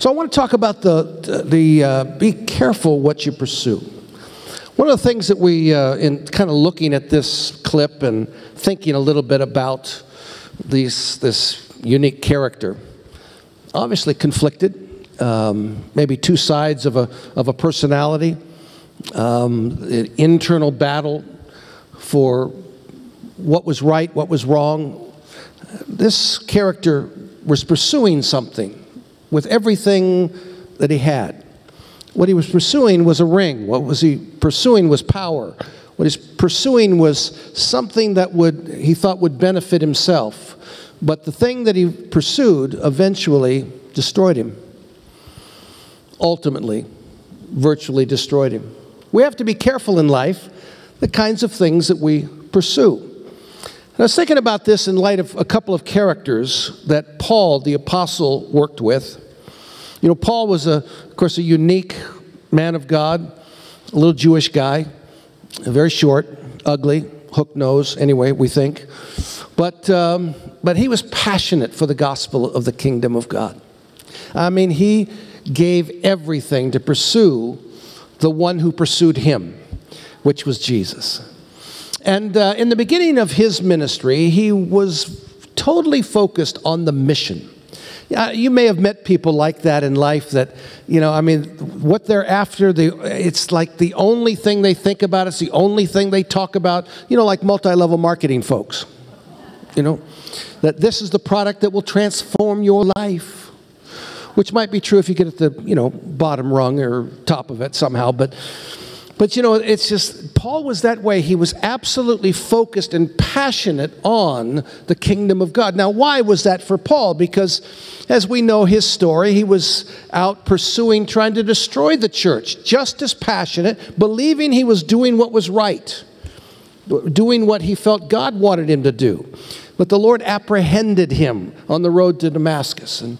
So I want to talk about the, the uh, be careful what you pursue. One of the things that we, uh, in kind of looking at this clip and thinking a little bit about these, this unique character, obviously conflicted, um, maybe two sides of a, of a personality, um, an internal battle for what was right, what was wrong. This character was pursuing something with everything that he had. What he was pursuing was a ring. What was he pursuing was power. What he's pursuing was something that would he thought would benefit himself. But the thing that he pursued eventually destroyed him. Ultimately, virtually destroyed him. We have to be careful in life the kinds of things that we pursue. I was thinking about this in light of a couple of characters that Paul, the apostle, worked with. You know, Paul was, a, of course, a unique man of God, a little Jewish guy, very short, ugly, hook nose, anyway, we think. But, um, but he was passionate for the gospel of the kingdom of God. I mean, he gave everything to pursue the one who pursued him, which was Jesus. And uh, in the beginning of his ministry, he was totally focused on the mission. Uh, you may have met people like that in life that, you know, I mean, what they're after, the, it's like the only thing they think about, it's the only thing they talk about, you know, like multi level marketing folks. You know, that this is the product that will transform your life, which might be true if you get at the, you know, bottom rung or top of it somehow, but but you know, it's just, Paul was that way. He was absolutely focused and passionate on the kingdom of God. Now, why was that for Paul? Because as we know his story, he was out pursuing, trying to destroy the church, just as passionate, believing he was doing what was right, doing what he felt God wanted him to do. But the Lord apprehended him on the road to Damascus. And,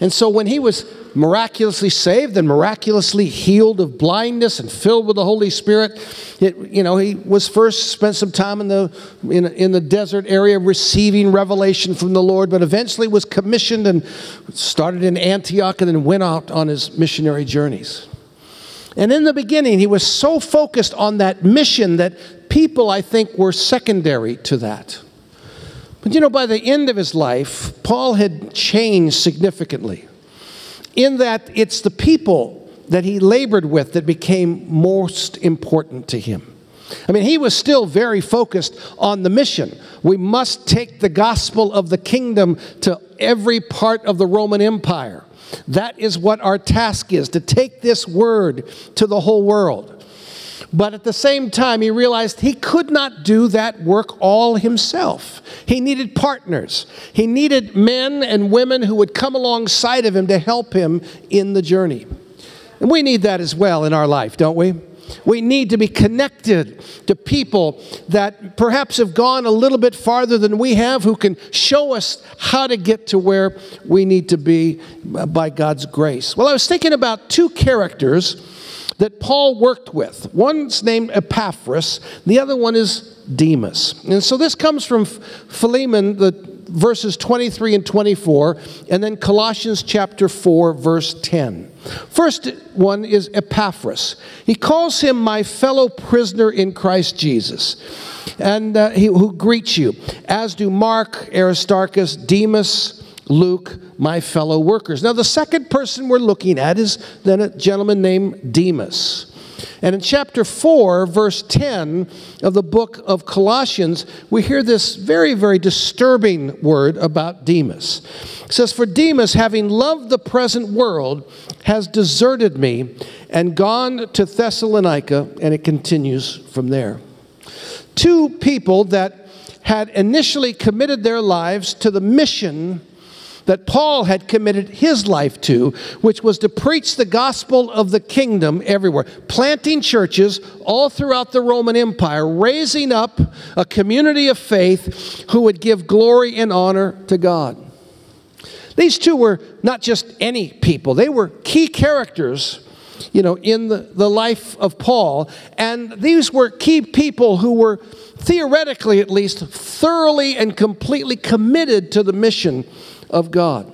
and so when he was miraculously saved and miraculously healed of blindness and filled with the Holy Spirit. It, you know, he was first spent some time in the, in, in the desert area receiving revelation from the Lord, but eventually was commissioned and started in Antioch and then went out on his missionary journeys. And in the beginning, he was so focused on that mission that people, I think, were secondary to that. But you know, by the end of his life, Paul had changed significantly in that it's the people that he labored with that became most important to him. I mean, he was still very focused on the mission. We must take the gospel of the kingdom to every part of the Roman Empire. That is what our task is to take this word to the whole world. But at the same time, he realized he could not do that work all himself. He needed partners. He needed men and women who would come alongside of him to help him in the journey. And we need that as well in our life, don't we? We need to be connected to people that perhaps have gone a little bit farther than we have, who can show us how to get to where we need to be by God's grace. Well, I was thinking about two characters that Paul worked with. One's named Epaphras, the other one is Demas. And so this comes from Philemon, the verses 23 and 24, and then Colossians chapter 4, verse 10. First one is Epaphras. He calls him my fellow prisoner in Christ Jesus, and uh, he, who greets you, as do Mark, Aristarchus, Demas, Luke, my fellow workers. Now, the second person we're looking at is then a gentleman named Demas. And in chapter 4, verse 10 of the book of Colossians, we hear this very, very disturbing word about Demas. It says, For Demas, having loved the present world, has deserted me and gone to Thessalonica, and it continues from there. Two people that had initially committed their lives to the mission that Paul had committed his life to, which was to preach the gospel of the kingdom everywhere, planting churches all throughout the Roman Empire, raising up a community of faith who would give glory and honor to God. These two were not just any people, they were key characters you know, in the, the life of Paul. And these were key people who were, theoretically at least, thoroughly and completely committed to the mission of God.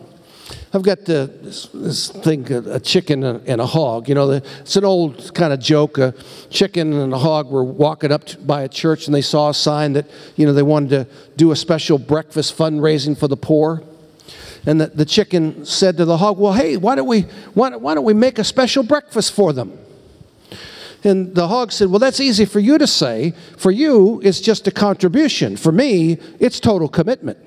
I've got the, this, this thing, a, chicken and a hog. You know, the, it's an old kind of joke. A chicken and a hog were walking up to, by a church and they saw a sign that, you know, they wanted to do a special breakfast fundraising for the poor. And the, the chicken said to the hog, Well, hey, why don't, we, why, why don't we make a special breakfast for them? And the hog said, Well, that's easy for you to say. For you, it's just a contribution. For me, it's total commitment.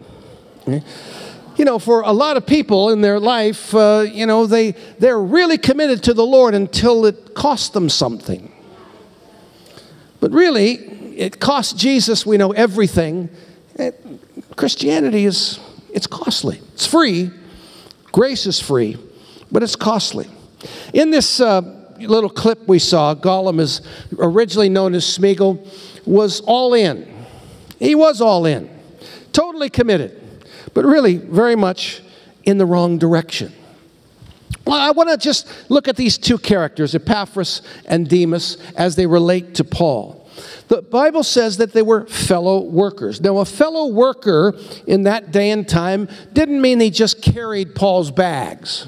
You know, for a lot of people in their life, uh, you know, they, they're really committed to the Lord until it costs them something. But really, it costs Jesus, we know everything. It, Christianity is, it's costly. It's free. Grace is free, but it's costly. In this uh, little clip we saw, Gollum is originally known as Smeagol, was all in. He was all in, totally committed, but really very much in the wrong direction. Well, I want to just look at these two characters, Epaphras and Demas, as they relate to Paul. The Bible says that they were fellow workers. Now, a fellow worker in that day and time didn't mean he just carried Paul's bags.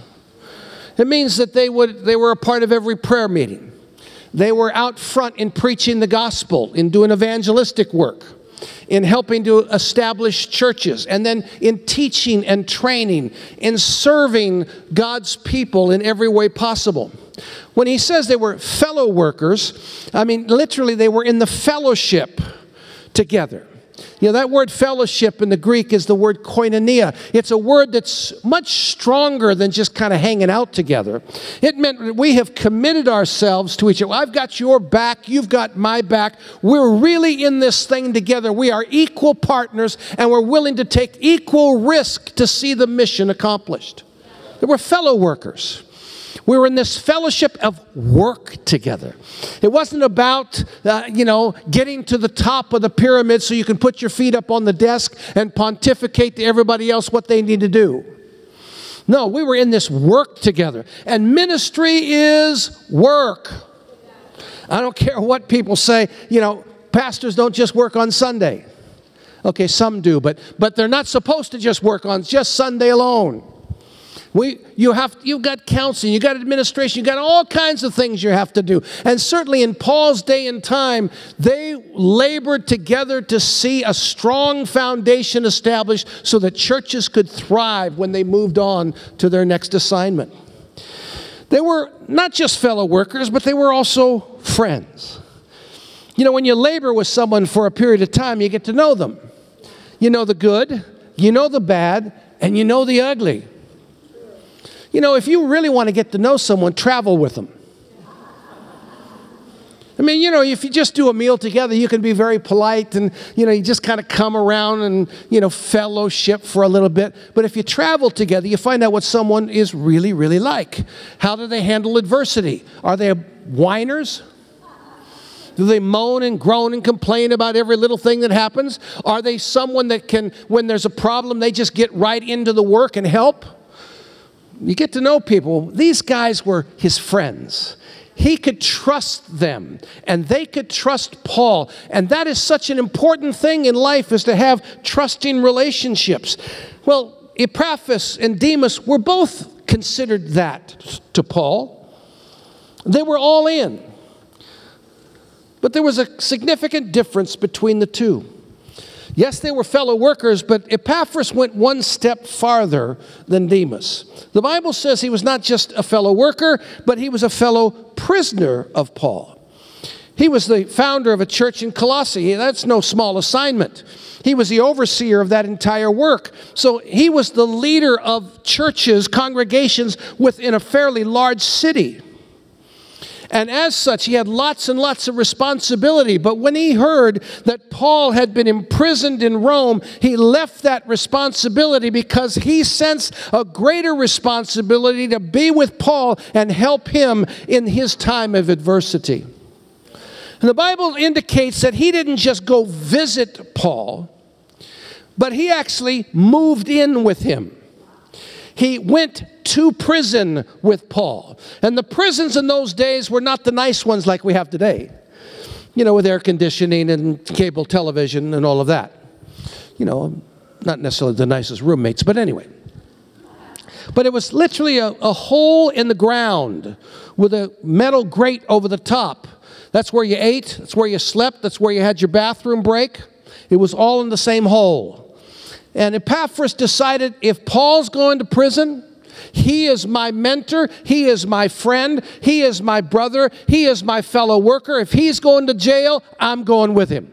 It means that they, would, they were a part of every prayer meeting. They were out front in preaching the gospel, in doing evangelistic work, in helping to establish churches, and then in teaching and training, in serving God's people in every way possible. When he says they were fellow workers, I mean, literally, they were in the fellowship together. You know, that word fellowship in the Greek is the word koinonia. It's a word that's much stronger than just kind of hanging out together. It meant that we have committed ourselves to each other. I've got your back, you've got my back. We're really in this thing together. We are equal partners, and we're willing to take equal risk to see the mission accomplished. We're fellow workers. We were in this fellowship of work together. It wasn't about, uh, you know, getting to the top of the pyramid so you can put your feet up on the desk and pontificate to everybody else what they need to do. No, we were in this work together. And ministry is work. I don't care what people say, you know, pastors don't just work on Sunday. Okay, some do, but but they're not supposed to just work on just Sunday alone. We, you have, you've got counseling, you've got administration, you've got all kinds of things you have to do. And certainly in Paul's day and time, they labored together to see a strong foundation established so that churches could thrive when they moved on to their next assignment. They were not just fellow workers, but they were also friends. You know, when you labor with someone for a period of time, you get to know them. You know the good, you know the bad, and you know the ugly. You know, if you really want to get to know someone, travel with them. I mean, you know, if you just do a meal together, you can be very polite and, you know, you just kind of come around and, you know, fellowship for a little bit. But if you travel together, you find out what someone is really, really like. How do they handle adversity? Are they whiners? Do they moan and groan and complain about every little thing that happens? Are they someone that can, when there's a problem, they just get right into the work and help? You get to know people. These guys were his friends. He could trust them, and they could trust Paul. And that is such an important thing in life is to have trusting relationships. Well, Epaphras and Demas were both considered that to Paul. They were all in. But there was a significant difference between the two. Yes, they were fellow workers, but Epaphras went one step farther than Demas. The Bible says he was not just a fellow worker, but he was a fellow prisoner of Paul. He was the founder of a church in Colossae. That's no small assignment. He was the overseer of that entire work. So he was the leader of churches, congregations within a fairly large city. And as such, he had lots and lots of responsibility. But when he heard that Paul had been imprisoned in Rome, he left that responsibility because he sensed a greater responsibility to be with Paul and help him in his time of adversity. And the Bible indicates that he didn't just go visit Paul, but he actually moved in with him. He went to prison with Paul. And the prisons in those days were not the nice ones like we have today, you know, with air conditioning and cable television and all of that. You know, not necessarily the nicest roommates, but anyway. but it was literally a, a hole in the ground with a metal grate over the top. That's where you ate, that's where you slept, that's where you had your bathroom break. It was all in the same hole. And Epaphras decided if Paul's going to prison, he is my mentor. He is my friend. He is my brother. He is my fellow worker. If he's going to jail, I'm going with him.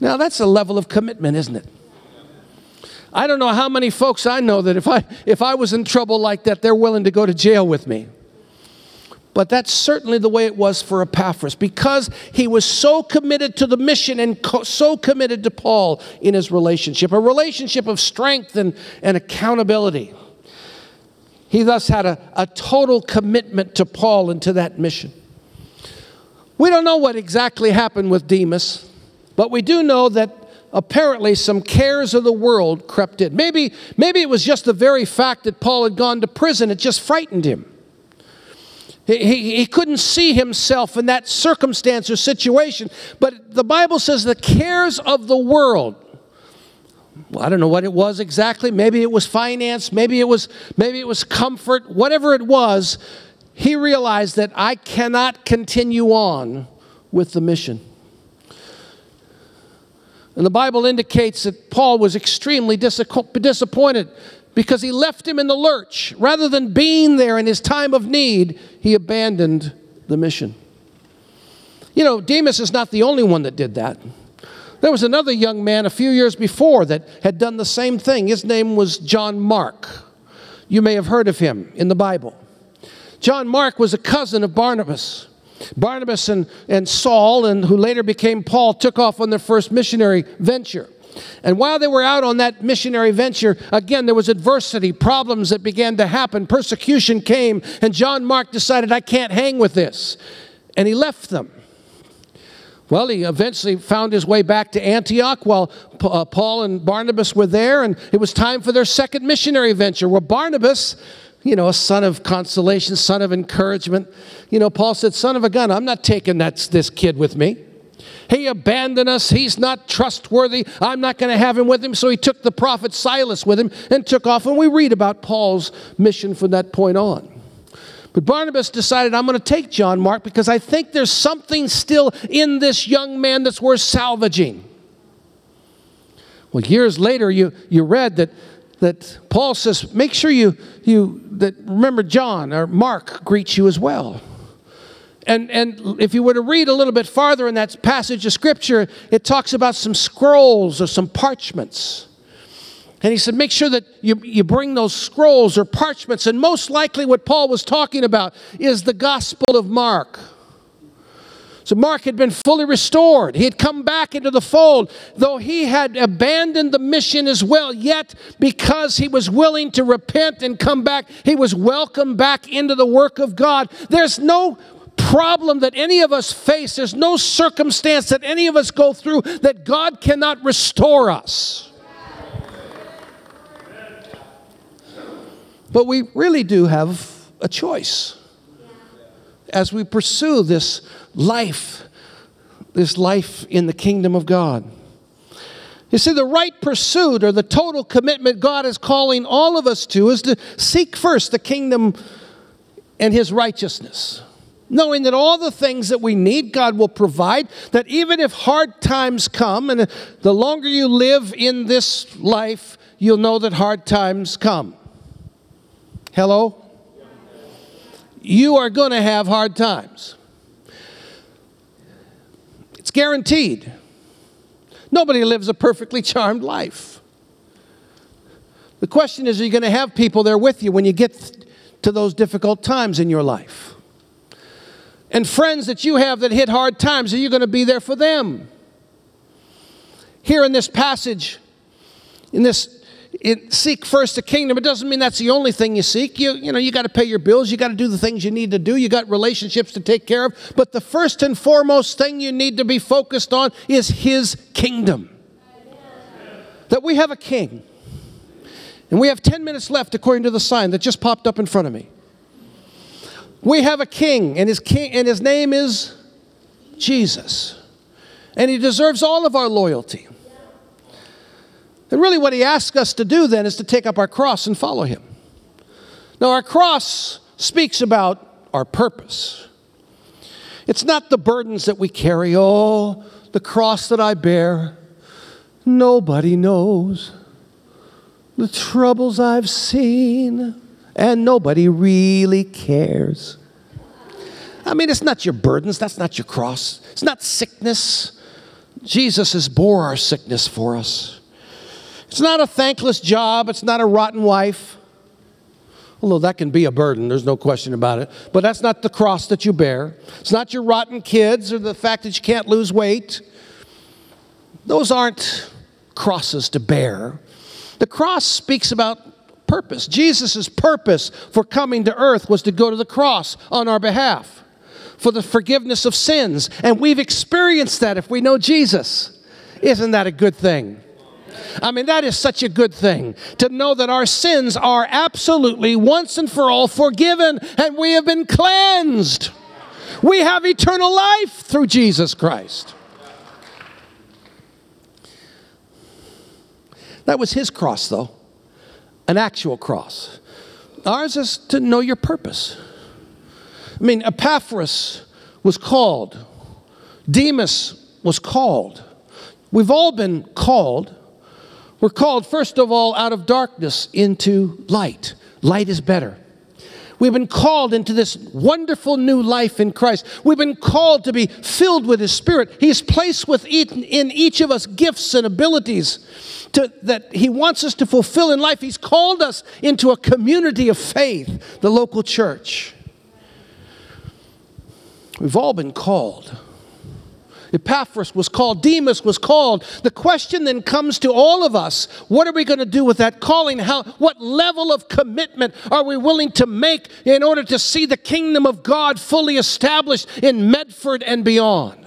Now, that's a level of commitment, isn't it? I don't know how many folks I know that if I, if I was in trouble like that, they're willing to go to jail with me. But that's certainly the way it was for Epaphras because he was so committed to the mission and co- so committed to Paul in his relationship, a relationship of strength and, and accountability. He thus had a, a total commitment to Paul and to that mission. We don't know what exactly happened with Demas, but we do know that apparently some cares of the world crept in. Maybe, maybe it was just the very fact that Paul had gone to prison, it just frightened him. He, he, couldn't see himself in that circumstance or situation. But the Bible says the cares of the world. Well, I don't know what it was exactly. Maybe it was finance, maybe it was maybe it was comfort, whatever it was, he realized that I cannot continue on with the mission. And the Bible indicates that Paul was extremely disappointed because he left him in the lurch. Rather than being there in his time of need, he abandoned the mission. You know, Demas is not the only one that did that. There was another young man a few years before that had done the same thing. His name was John Mark. You may have heard of him in the Bible. John Mark was a cousin of Barnabas. Barnabas and, and Saul, and who later became Paul, took off on their first missionary venture. And while they were out on that missionary venture, again, there was adversity, problems that began to happen, persecution came, and John Mark decided, I can't hang with this. And he left them. Well, he eventually found his way back to Antioch while uh, Paul and Barnabas were there, and it was time for their second missionary venture where Barnabas, you know, a son of consolation, son of encouragement, you know, Paul said, Son of a gun, I'm not taking that, this kid with me. He abandoned us. He's not trustworthy. I'm not going to have him with him. So he took the prophet Silas with him and took off. And we read about Paul's mission from that point on. But Barnabas decided, I'm going to take John Mark because I think there's something still in this young man that's worth salvaging. Well, years later, you, you read that, that Paul says, make sure you, you that remember John or Mark greets you as well. And, and if you were to read a little bit farther in that passage of scripture, it talks about some scrolls or some parchments. And he said, make sure that you, you bring those scrolls or parchments. And most likely, what Paul was talking about is the Gospel of Mark. So Mark had been fully restored. He had come back into the fold, though he had abandoned the mission as well. Yet, because he was willing to repent and come back, he was welcomed back into the work of God. There's no problem that any of us face, there's no circumstance that any of us go through that God cannot restore us. But we really do have a choice as we pursue this life, this life in the kingdom of God. You see, the right pursuit or the total commitment God is calling all of us to is to seek first the kingdom and his righteousness knowing that all the things that we need, God will provide, that even if hard times come, and the longer you live in this life, you'll know that hard times come. Hello? You are going to have hard times. It's guaranteed. Nobody lives a perfectly charmed life. The question is, are you going to have people there with you when you get to those difficult times in your life? And friends that you have that hit hard times, are you going to be there for them? Here in this passage, in this it, seek first the kingdom. It doesn't mean that's the only thing you seek. You, you know, you got to pay your bills. You got to do the things you need to do. You got relationships to take care of. But the first and foremost thing you need to be focused on is His kingdom. That we have a king. And we have 10 minutes left according to the sign that just popped up in front of me. We have a king, and his king and his name is Jesus. And he deserves all of our loyalty. And really, what he asks us to do then is to take up our cross and follow him. Now, our cross speaks about our purpose. It's not the burdens that we carry. Oh, the cross that I bear, nobody knows. The troubles I've seen, and nobody really cares. I mean, it's not your burdens, that's not your cross. It's not sickness. Jesus has bore our sickness for us. It's not a thankless job, it's not a rotten wife. Although that can be a burden, there's no question about it. But that's not the cross that you bear. It's not your rotten kids or the fact that you can't lose weight. Those aren't crosses to bear. The cross speaks about purpose. Jesus' purpose for coming to earth was to go to the cross on our behalf for the forgiveness of sins. And we've experienced that if we know Jesus. Isn't that a good thing? I mean, that is such a good thing to know that our sins are absolutely once and for all forgiven and we have been cleansed. We have eternal life through Jesus Christ. That was his cross, though, an actual cross. Ours is to know your purpose. I mean, Epaphras was called, Demas was called. We've all been called. We're called, first of all, out of darkness into light. Light is better. We've been called into this wonderful new life in Christ. We've been called to be filled with His Spirit. He's placed within in each of us gifts and abilities to, that He wants us to fulfill in life. He's called us into a community of faith, the local church. We've all been called. Epaphras was called, Demas was called. The question then comes to all of us what are we going to do with that calling? How, what level of commitment are we willing to make in order to see the kingdom of God fully established in Medford and beyond?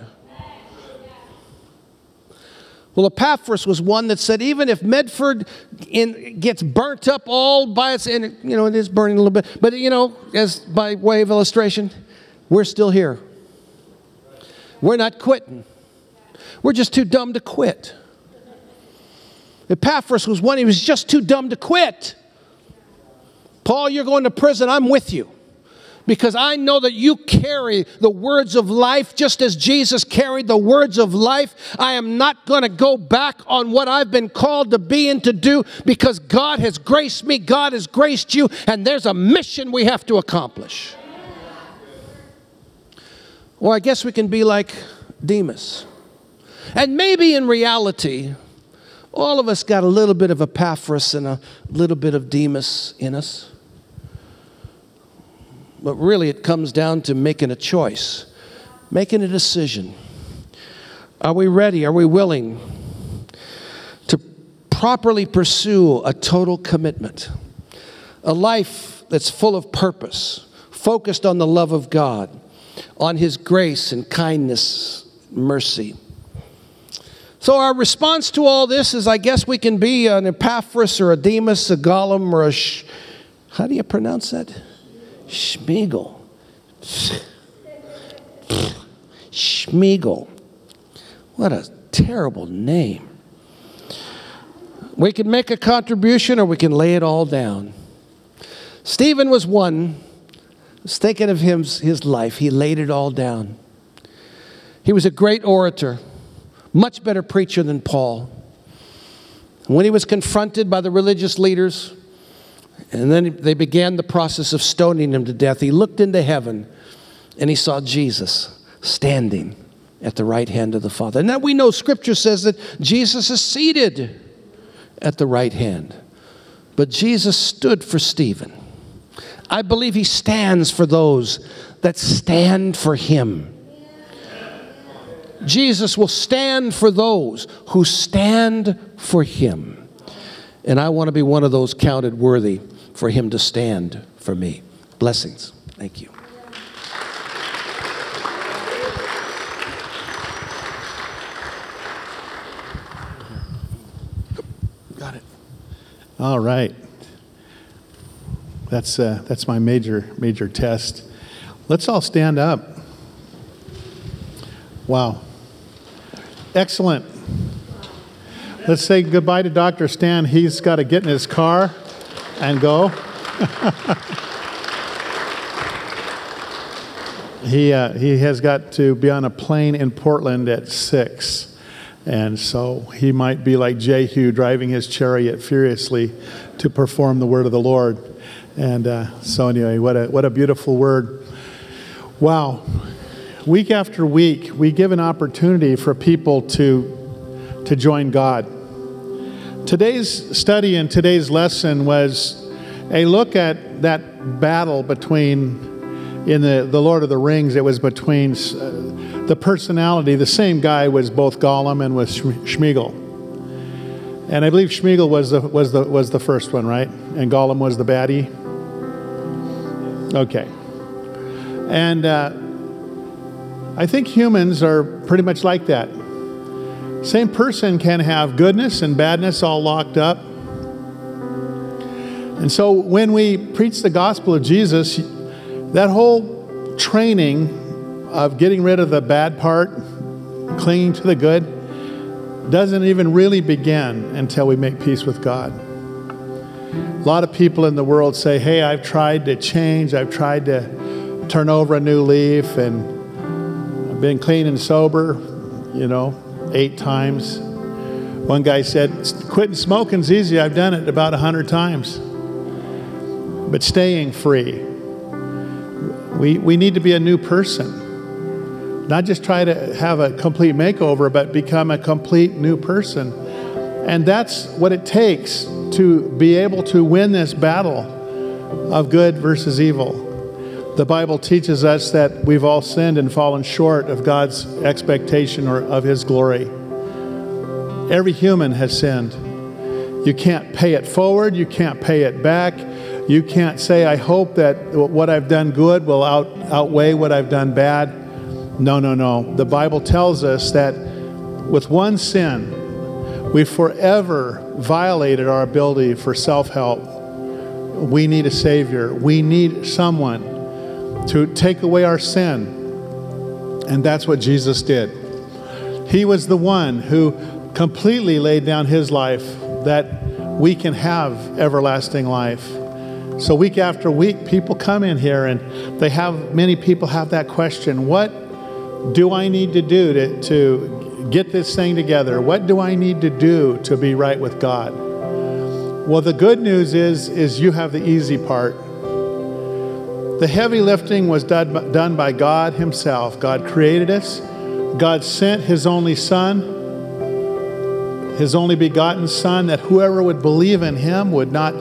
Well, Epaphras was one that said, even if Medford in, gets burnt up all by its, and you know, it is burning a little bit, but you know, as by way of illustration, we're still here. We're not quitting. We're just too dumb to quit. Epaphras was one, he was just too dumb to quit. Paul, you're going to prison, I'm with you. Because I know that you carry the words of life just as Jesus carried the words of life. I am not going to go back on what I've been called to be and to do because God has graced me, God has graced you, and there's a mission we have to accomplish. Or I guess we can be like Demas. And maybe in reality, all of us got a little bit of Epaphras and a little bit of Demas in us. But really, it comes down to making a choice, making a decision. Are we ready? Are we willing to properly pursue a total commitment? A life that's full of purpose, focused on the love of God on his grace and kindness, mercy. So, our response to all this is I guess we can be an Epaphras or a Demas, a Gollum, or a. Sh- how do you pronounce that? Schmiegel. Schmiegel. What a terrible name. We can make a contribution or we can lay it all down. Stephen was one was thinking of him, his life. He laid it all down. He was a great orator, much better preacher than Paul. When he was confronted by the religious leaders, and then they began the process of stoning him to death, he looked into heaven and he saw Jesus standing at the right hand of the Father. And that we know Scripture says that Jesus is seated at the right hand. But Jesus stood for Stephen. I believe he stands for those that stand for him. Jesus will stand for those who stand for him. And I want to be one of those counted worthy for him to stand for me. Blessings. Thank you. Got it. All right. That's, uh, that's my major, major test. Let's all stand up. Wow. Excellent. Let's say goodbye to Dr. Stan. He's got to get in his car and go. he, uh, he has got to be on a plane in Portland at 6. And so he might be like Jehu driving his chariot furiously to perform the word of the Lord. And uh, so, anyway, what a, what a beautiful word. Wow. Week after week, we give an opportunity for people to, to join God. Today's study and today's lesson was a look at that battle between in the, the Lord of the Rings, it was between uh, the personality, the same guy was both Gollum and was Smeagol. And I believe Smeagol was the, was, the, was the first one, right? And Gollum was the baddie? Okay. And uh, I think humans are pretty much like that. Same person can have goodness and badness all locked up. And so when we preach the gospel of Jesus, that whole training of getting rid of the bad part, clinging to the good, doesn't even really begin until we make peace with God. A lot of people in the world say, Hey, I've tried to change, I've tried to turn over a new leaf, and I've been clean and sober, you know, eight times. One guy said, Quitting smoking's easy, I've done it about a hundred times. But staying free, we, we need to be a new person. Not just try to have a complete makeover, but become a complete new person. And that's what it takes to be able to win this battle of good versus evil. The Bible teaches us that we've all sinned and fallen short of God's expectation or of His glory. Every human has sinned. You can't pay it forward, you can't pay it back. You can't say, I hope that what I've done good will out, outweigh what I've done bad. No, no, no. The Bible tells us that with one sin, we forever violated our ability for self help. We need a Savior. We need someone to take away our sin. And that's what Jesus did. He was the one who completely laid down his life that we can have everlasting life. So week after week, people come in here and they have, many people have that question what do I need to do to, to get this thing together? What do I need to do to be right with God? Well, the good news is, is you have the easy part. The heavy lifting was done, done by God Himself. God created us. God sent His only Son, His only begotten Son, that whoever would believe in Him would not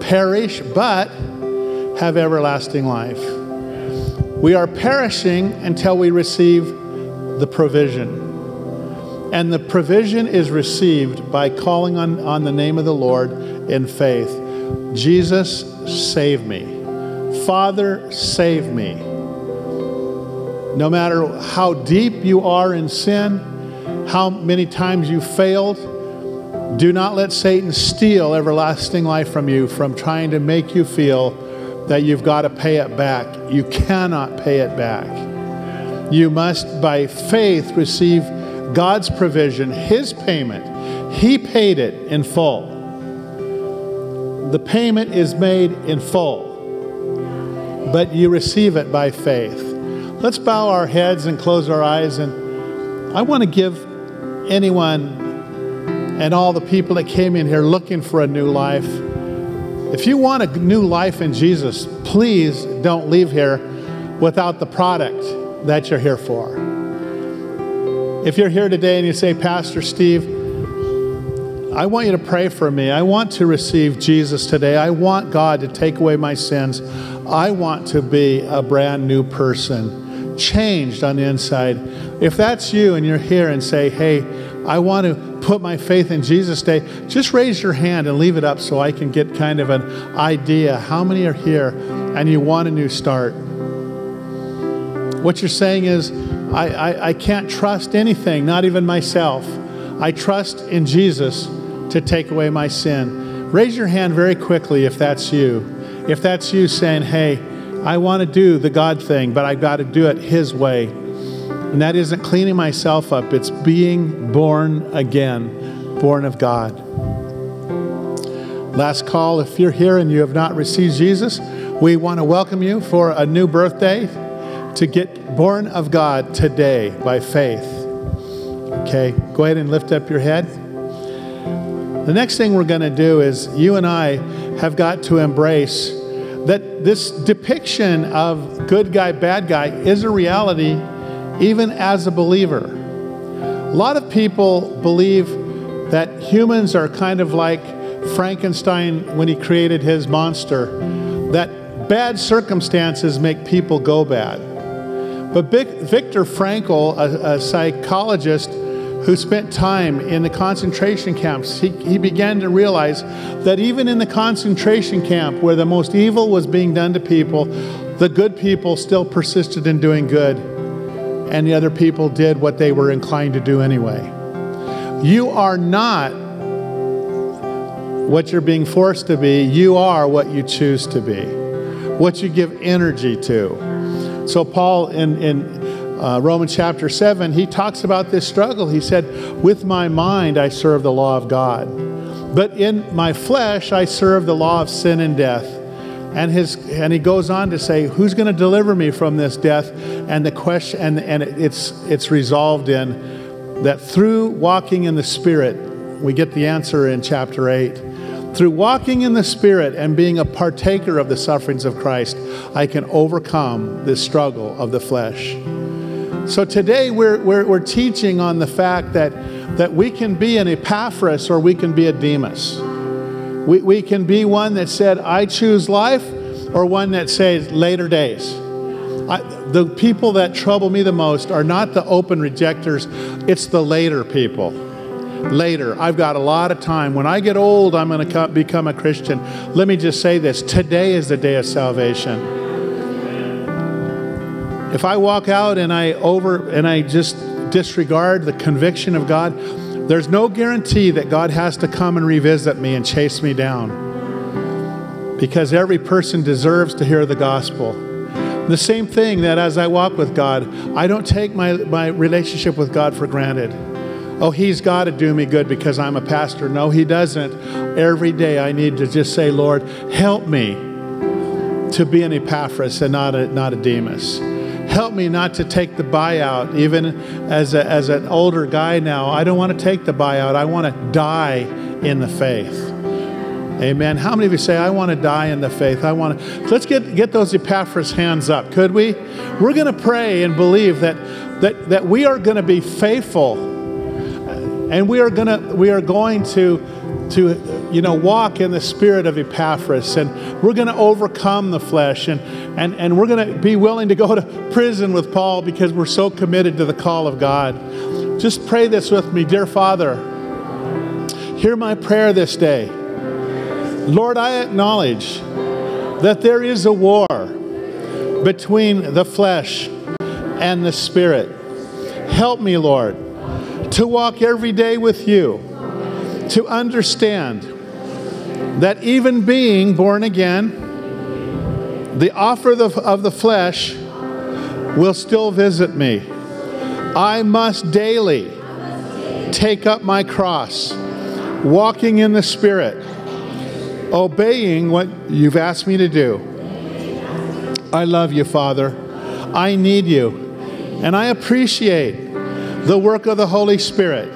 perish, but have everlasting life. We are perishing until we receive the provision. And the provision is received by calling on, on the name of the Lord in faith. Jesus, save me. Father, save me. No matter how deep you are in sin, how many times you failed, do not let Satan steal everlasting life from you from trying to make you feel that you've got to pay it back. You cannot pay it back. You must, by faith, receive God's provision, His payment. He paid it in full. The payment is made in full, but you receive it by faith. Let's bow our heads and close our eyes. And I want to give anyone and all the people that came in here looking for a new life. If you want a new life in Jesus, please don't leave here without the product that you're here for. If you're here today and you say, Pastor Steve, I want you to pray for me. I want to receive Jesus today. I want God to take away my sins. I want to be a brand new person, changed on the inside. If that's you and you're here and say, hey, I want to put my faith in Jesus today, just raise your hand and leave it up so I can get kind of an idea how many are here and you want a new start. What you're saying is, I, I, I can't trust anything, not even myself. I trust in Jesus to take away my sin. Raise your hand very quickly if that's you. If that's you saying, hey, I want to do the God thing, but I've got to do it His way. And that isn't cleaning myself up, it's being born again. born of God. Last call if you're here and you have not received Jesus, we want to welcome you for a new birthday to get born of God today by faith. Okay, go ahead and lift up your head. The next thing we're going to do is you and I have got to embrace that this depiction of good guy, bad guy is a reality even as a believer. A lot of people believe that humans are kind of like Frankenstein when he created his monster, that bad circumstances make people go bad. But Viktor Frankl, a, a psychologist who spent time in the concentration camps, he, he began to realize that even in the concentration camp where the most evil was being done to people, the good people still persisted in doing good, and the other people did what they were inclined to do anyway. You are not what you're being forced to be, you are what you choose to be, what you give energy to. So, Paul in, in uh, Romans chapter 7, he talks about this struggle. He said, With my mind I serve the law of God, but in my flesh I serve the law of sin and death. And, his, and he goes on to say, Who's going to deliver me from this death? And the question, and, and it's, it's resolved in that through walking in the Spirit, we get the answer in chapter 8 through walking in the Spirit and being a partaker of the sufferings of Christ, I can overcome this struggle of the flesh. So today we're, we're, we're teaching on the fact that, that we can be an Epaphras or we can be a Demas. We, we can be one that said, I choose life, or one that says later days. I, the people that trouble me the most are not the open rejectors, it's the later people later. I've got a lot of time. When I get old, I'm going to become a Christian. Let me just say this today is the day of salvation. If I walk out and I over and I just disregard the conviction of God, there's no guarantee that God has to come and revisit me and chase me down. Because every person deserves to hear the gospel. The same thing that as I walk with God, I don't take my, my relationship with God for granted oh, he's got to do me good because I'm a pastor. No, he doesn't. Every day I need to just say, Lord, help me to be an Epaphras and not a, not a Demas. Help me not to take the buyout, even as, a, as an older guy now. I don't want to take the buyout. I want to die in the faith. Amen. How many of you say, I want to die in the faith? I want to. Let's get, get those Epaphras hands up, could we? We're going to pray and believe that, that, that we are going to be faithful and we are gonna we are going to to you know walk in the spirit of Epaphras and we're going to overcome the flesh and and and we're going to be willing to go to prison with Paul because we're so committed to the call of God. Just pray this with me, dear Father. Hear my prayer this day. Lord, I acknowledge that there is a war between the flesh and the spirit. Help me, Lord to walk every day with you, to understand that even being born again, the offer of the, flesh will still visit me. I must daily take up my cross, walking in the Spirit, obeying what you've asked me to do. I love you, Father. I need you. And I appreciate the work of the Holy Spirit.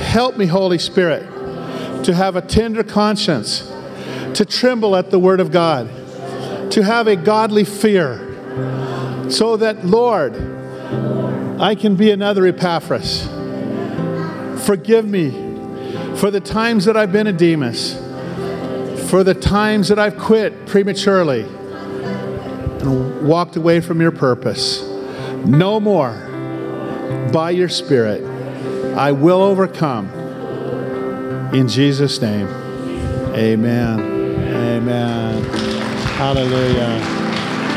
Help me, Holy Spirit, to have a tender conscience, to tremble at the Word of God, to have a godly fear, so that, Lord, I can be another Epaphras. Forgive me for the times that I've been a Demas, for the times that I've quit prematurely and walked away from your purpose. No more by your Spirit, I will overcome. In Jesus' name, amen. Amen. Hallelujah.